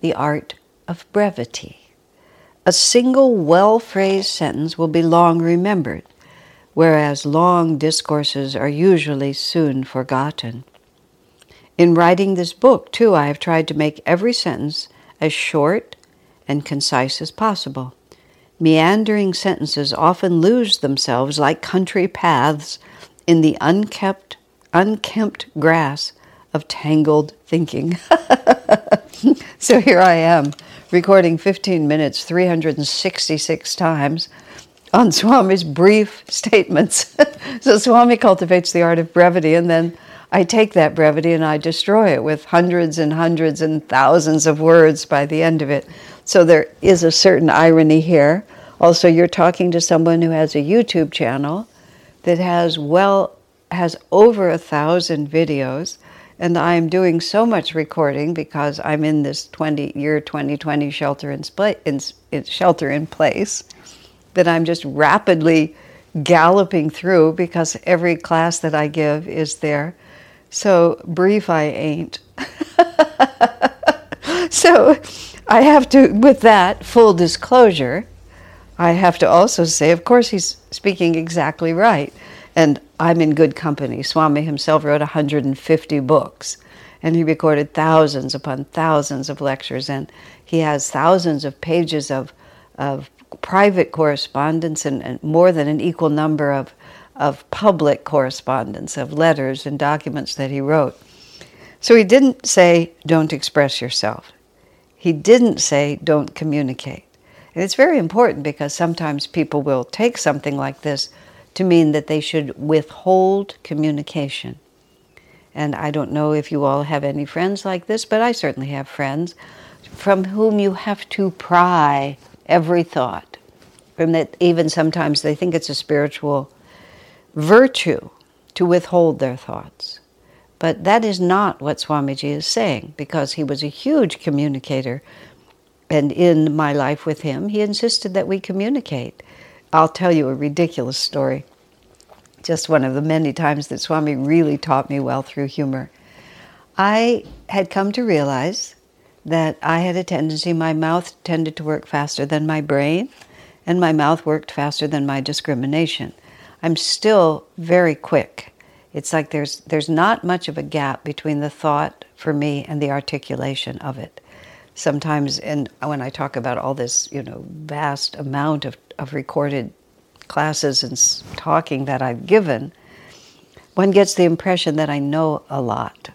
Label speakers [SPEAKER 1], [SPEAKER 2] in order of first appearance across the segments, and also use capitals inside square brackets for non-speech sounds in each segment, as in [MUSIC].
[SPEAKER 1] the art of brevity. A single well phrased sentence will be long remembered, whereas long discourses are usually soon forgotten. In writing this book, too, I have tried to make every sentence as short and concise as possible. Meandering sentences often lose themselves like country paths in the unkempt, unkempt grass of tangled thinking. [LAUGHS] [LAUGHS] so here I am, recording 15 minutes 366 times on Swami's brief statements. [LAUGHS] so Swami cultivates the art of brevity, and then I take that brevity and I destroy it with hundreds and hundreds and thousands of words by the end of it. So there is a certain irony here. Also, you're talking to someone who has a YouTube channel that has well has over a thousand videos and I'm doing so much recording because I'm in this 20 year 2020 shelter in, in, in, shelter in place that I'm just rapidly galloping through because every class that I give is there. So brief I ain't. [LAUGHS] so I have to, with that full disclosure, I have to also say, of course, he's speaking exactly right. And I'm in good company. Swami himself wrote 150 books, and he recorded thousands upon thousands of lectures, and he has thousands of pages of, of private correspondence and, and more than an equal number of, of public correspondence, of letters and documents that he wrote. So he didn't say, don't express yourself. He didn't say, don't communicate. And it's very important because sometimes people will take something like this to mean that they should withhold communication. And I don't know if you all have any friends like this, but I certainly have friends from whom you have to pry every thought. And that even sometimes they think it's a spiritual virtue to withhold their thoughts. But that is not what Swamiji is saying, because he was a huge communicator. And in my life with him, he insisted that we communicate. I'll tell you a ridiculous story. Just one of the many times that Swami really taught me well through humor. I had come to realize that I had a tendency, my mouth tended to work faster than my brain, and my mouth worked faster than my discrimination. I'm still very quick. It's like there's, there's not much of a gap between the thought for me and the articulation of it sometimes and when I talk about all this, you know, vast amount of, of recorded classes and talking that I've given, one gets the impression that I know a lot.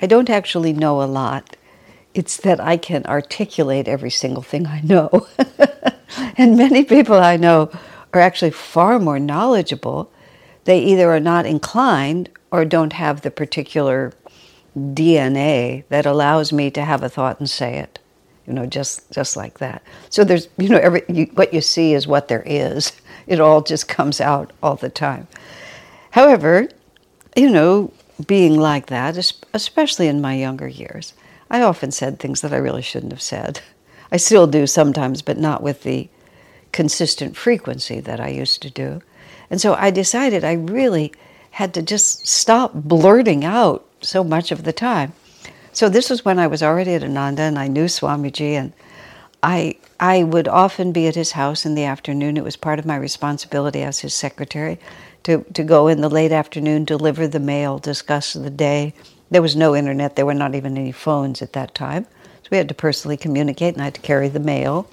[SPEAKER 1] I don't actually know a lot. It's that I can articulate every single thing I know. [LAUGHS] and many people I know are actually far more knowledgeable. They either are not inclined or don't have the particular DNA that allows me to have a thought and say it. You know, just just like that. So there's, you know, every you, what you see is what there is. [LAUGHS] It all just comes out all the time. However, you know, being like that, especially in my younger years, I often said things that I really shouldn't have said. [LAUGHS] I still do sometimes, but not with the consistent frequency that I used to do. And so I decided I really had to just stop blurting out so much of the time. So this was when I was already at Ananda and I knew Swamiji and I I would often be at his house in the afternoon. It was part of my responsibility as his secretary to, to go in the late afternoon, deliver the mail, discuss the day. There was no internet, there were not even any phones at that time. So we had to personally communicate and I had to carry the mail.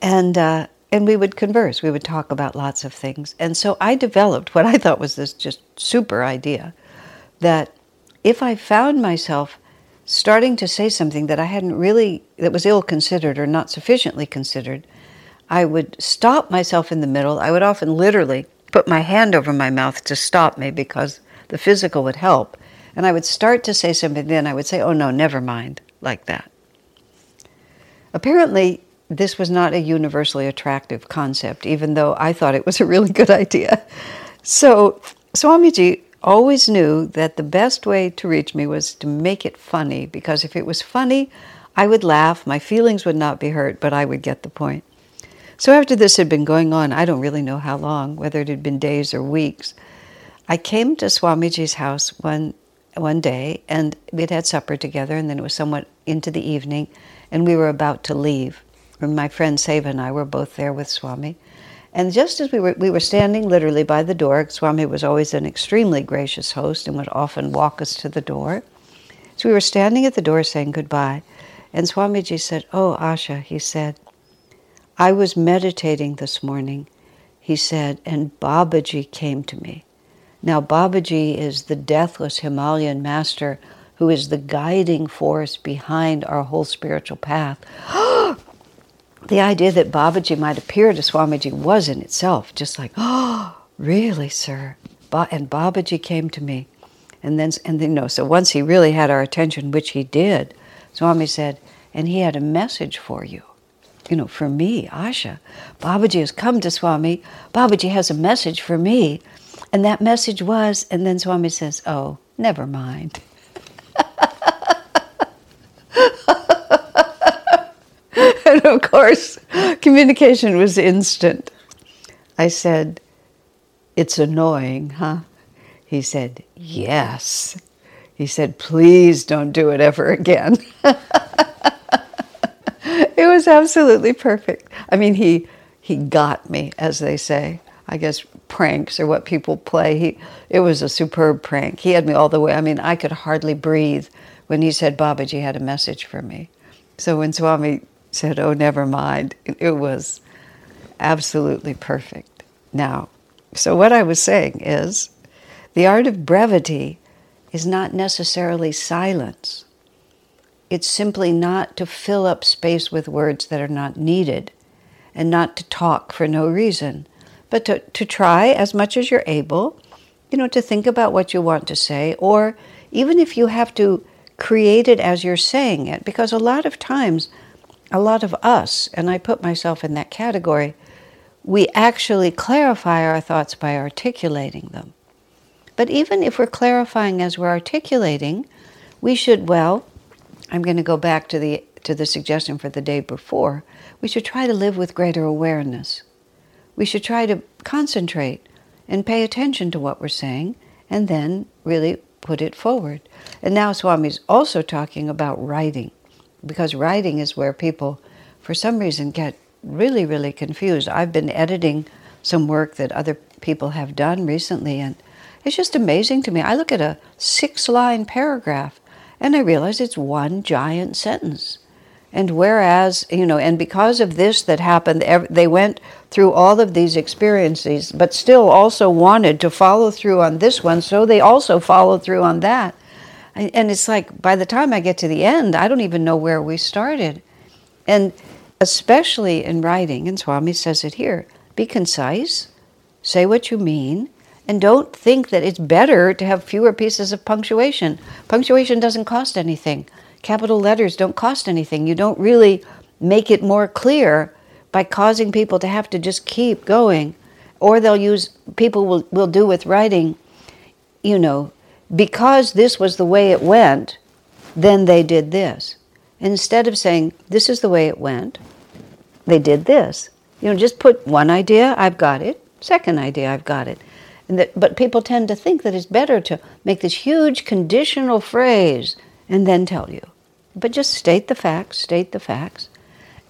[SPEAKER 1] And uh, and we would converse. We would talk about lots of things. And so I developed what I thought was this just super idea that if I found myself starting to say something that I hadn't really, that was ill considered or not sufficiently considered, I would stop myself in the middle. I would often literally put my hand over my mouth to stop me because the physical would help. And I would start to say something, then I would say, oh no, never mind, like that. Apparently, this was not a universally attractive concept, even though I thought it was a really good [LAUGHS] idea. So, Swamiji always knew that the best way to reach me was to make it funny, because if it was funny, I would laugh, my feelings would not be hurt, but I would get the point. So, after this had been going on, I don't really know how long, whether it had been days or weeks, I came to Swamiji's house one, one day and we'd had supper together, and then it was somewhat into the evening, and we were about to leave. And my friend Seva and I were both there with Swami. And just as we were, we were standing literally by the door, Swami was always an extremely gracious host and would often walk us to the door. So we were standing at the door saying goodbye, and Swamiji said, Oh, Asha, he said, I was meditating this morning, he said, and Babaji came to me. Now, Babaji is the deathless Himalayan master who is the guiding force behind our whole spiritual path. The idea that Babaji might appear to Swamiji was in itself just like, oh, really, sir? and Babaji came to me. And then, and then, you know, so once he really had our attention, which he did, Swami said, and he had a message for you. You know, for me, Asha. Babaji has come to Swami. Babaji has a message for me. And that message was, and then Swami says, oh, never mind. and of course, communication was instant. I said, It's annoying, huh? He said, Yes. He said, Please don't do it ever again. [LAUGHS] it was absolutely perfect. I mean, he, he got me, as they say. I guess pranks are what people play. He, it was a superb prank. He had me all the way. I mean, I could hardly breathe when he said Babaji had a message for me. So when Swami said, Oh, never mind. It was absolutely perfect. Now, so what I was saying is the art of brevity is not necessarily silence. It's simply not to fill up space with words that are not needed and not to talk for no reason, but to, to try as much as you're able, you know, to think about what you want to say, or even if you have to create it as you're saying it, because a lot of times a lot of us, and I put myself in that category, we actually clarify our thoughts by articulating them. But even if we're clarifying as we're articulating, we should, well, I'm going to go back to the, to the suggestion for the day before, we should try to live with greater awareness. We should try to concentrate and pay attention to what we're saying and then really put it forward. And now Swami's also talking about writing because writing is where people, for some reason, get really, really confused. I've been editing some work that other people have done recently, and it's just amazing to me. I look at a six line paragraph and I realize it's one giant sentence. And whereas, you know, and because of this that happened, they went through all of these experiences, but still also wanted to follow through on this one, so they also followed through on that. And it's like by the time I get to the end, I don't even know where we started. And especially in writing, and Swami says it here be concise, say what you mean, and don't think that it's better to have fewer pieces of punctuation. Punctuation doesn't cost anything, capital letters don't cost anything. You don't really make it more clear by causing people to have to just keep going. Or they'll use, people will, will do with writing, you know, because this was the way it went, then they did this. Instead of saying, this is the way it went, they did this. You know, just put one idea, I've got it. Second idea, I've got it. That, but people tend to think that it's better to make this huge conditional phrase and then tell you. But just state the facts, state the facts.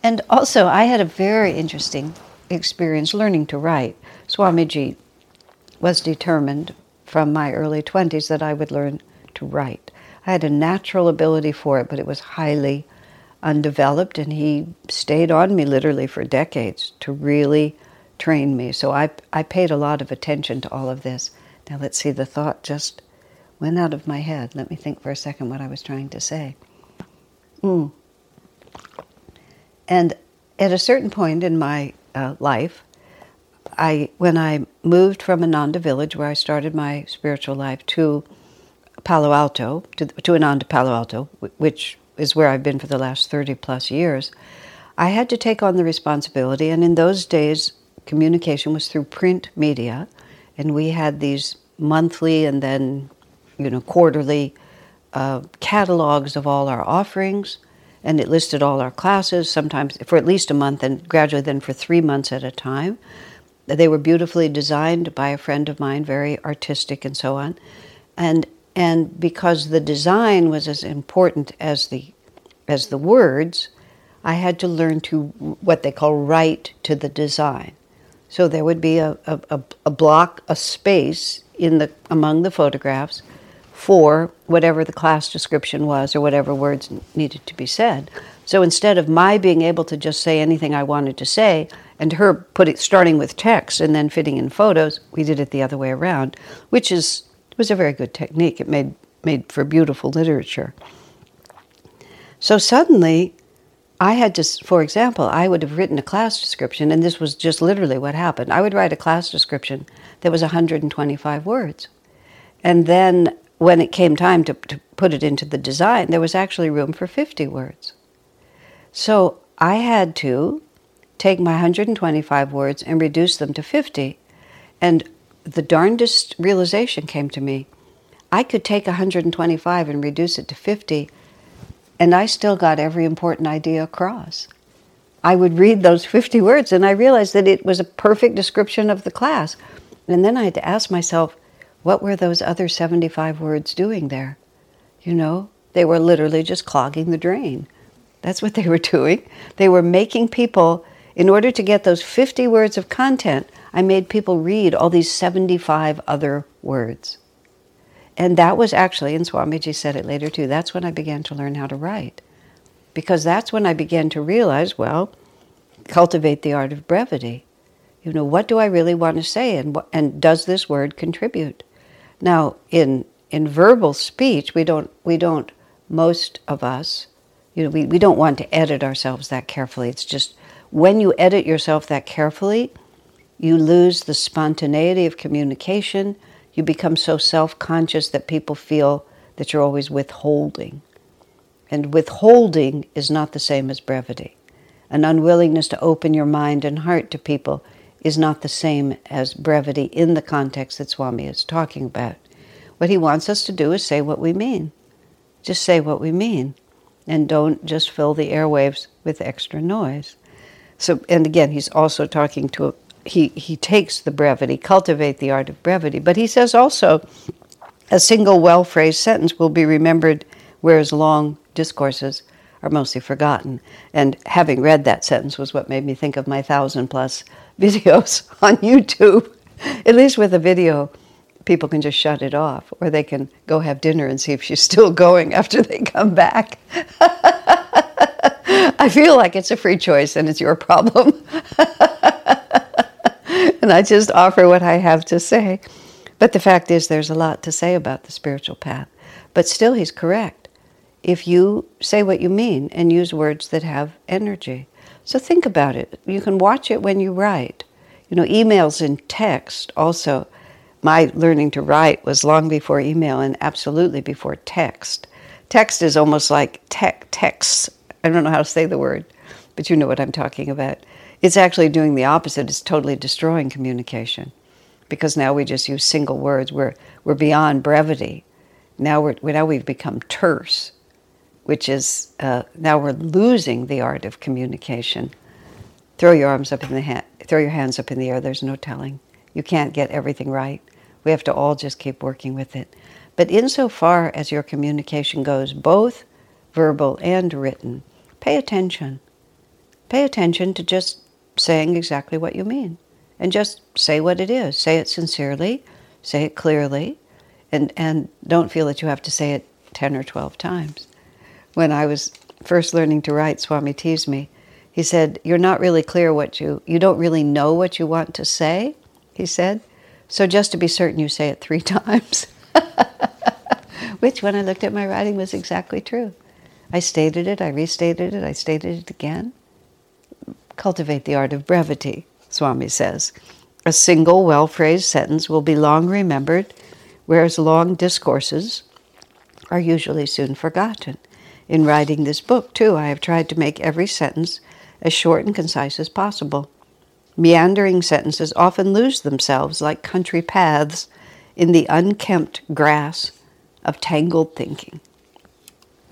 [SPEAKER 1] And also, I had a very interesting experience learning to write. Swamiji was determined from my early 20s that I would learn to write. I had a natural ability for it, but it was highly undeveloped, and he stayed on me literally for decades to really train me. So I, I paid a lot of attention to all of this. Now let's see, the thought just went out of my head. Let me think for a second what I was trying to say. Mm. And at a certain point in my uh, life, I when I moved from Ananda village where I started my spiritual life to Palo Alto to, to Ananda Palo Alto, which is where I've been for the last thirty plus years. I had to take on the responsibility, and in those days, communication was through print media, and we had these monthly and then, you know, quarterly uh, catalogs of all our offerings, and it listed all our classes, sometimes for at least a month, and gradually then for three months at a time. They were beautifully designed by a friend of mine, very artistic and so on, and and because the design was as important as the as the words, I had to learn to what they call write to the design. So there would be a, a, a block, a space in the among the photographs for whatever the class description was or whatever words needed to be said. So instead of my being able to just say anything I wanted to say, and her putting starting with text and then fitting in photos, we did it the other way around, which is was a very good technique. It made made for beautiful literature. So suddenly, I had to, for example, I would have written a class description, and this was just literally what happened. I would write a class description that was 125 words. And then when it came time to, to put it into the design, there was actually room for 50 words. So I had to take my 125 words and reduce them to 50. And the darndest realization came to me. I could take 125 and reduce it to 50, and I still got every important idea across. I would read those 50 words, and I realized that it was a perfect description of the class. And then I had to ask myself, what were those other 75 words doing there? You know, they were literally just clogging the drain. That's what they were [LAUGHS] doing. They were making people, in order to get those 50 words of content, I made people read all these 75 other words. And that was actually, and Swamiji said it later too, that's when I began to learn how to write. Because that's when I began to realize, well, cultivate the art of brevity. You know, what do I really want to say and, and does this word contribute? Now, in in verbal speech, we don't we don't most of us, you know, we, we don't want to edit ourselves that carefully. It's just when you edit yourself that carefully, you lose the spontaneity of communication. You become so self-conscious that people feel that you're always withholding. And withholding is not the same as brevity. An unwillingness to open your mind and heart to people is not the same as brevity in the context that Swami is talking about. What he wants us to do is say what we mean. Just say what we mean. And don't just fill the airwaves with extra noise. So, and again, he's also talking to, he, he takes the brevity, cultivate the art of brevity, but he says also a single well phrased sentence will be remembered, whereas long discourses are mostly forgotten. And having read that sentence was what made me think of my thousand plus [LAUGHS] videos on YouTube. At least with a video, people can just shut it off, or they can go have dinner and see if she's still [LAUGHS] going after they come back. [LAUGHS] I feel like it's a free choice and it's your problem. [LAUGHS] and I just offer what I have to say. But the fact is, there's a lot to say about the spiritual path. But still, he's correct. If you say what you mean and use words that have energy. So think about it. You can watch it when you write. You know, emails and text also. My learning to write was long before email and absolutely before text. Text is almost like tech, text. I don't know how to say the word, but you know what I'm talking about. It's actually doing the opposite. It's totally destroying communication because now we just use single words. We're, we're beyond brevity. Now, we're, now we've become terse which is uh, now we're losing the art of communication. Throw your arms up in the ha- throw your hands up in the air. There's no telling. You can't get everything right. We have to all just keep working with it. But insofar as your communication goes, both verbal and written, pay attention. Pay attention to just saying exactly what you mean. And just say what it is. Say it sincerely, say it clearly, and, and don't feel that you have to say it 10 or 12 times when I was first learning to write, Swami teased me. He said, You're not really clear what you, you don't really know what you want to say, he said. So just to be certain, you say it three [LAUGHS] times. [LAUGHS] Which, when I looked at my writing, was exactly true. I stated it, I restated it, I stated it again. Cultivate the art of brevity, Swami says. A single well phrased sentence will be long remembered, whereas long discourses are usually soon forgotten in writing this book, too. I have tried to make every sentence as short and concise as possible. Meandering sentences often lose themselves like country paths in the unkempt grass of tangled thinking.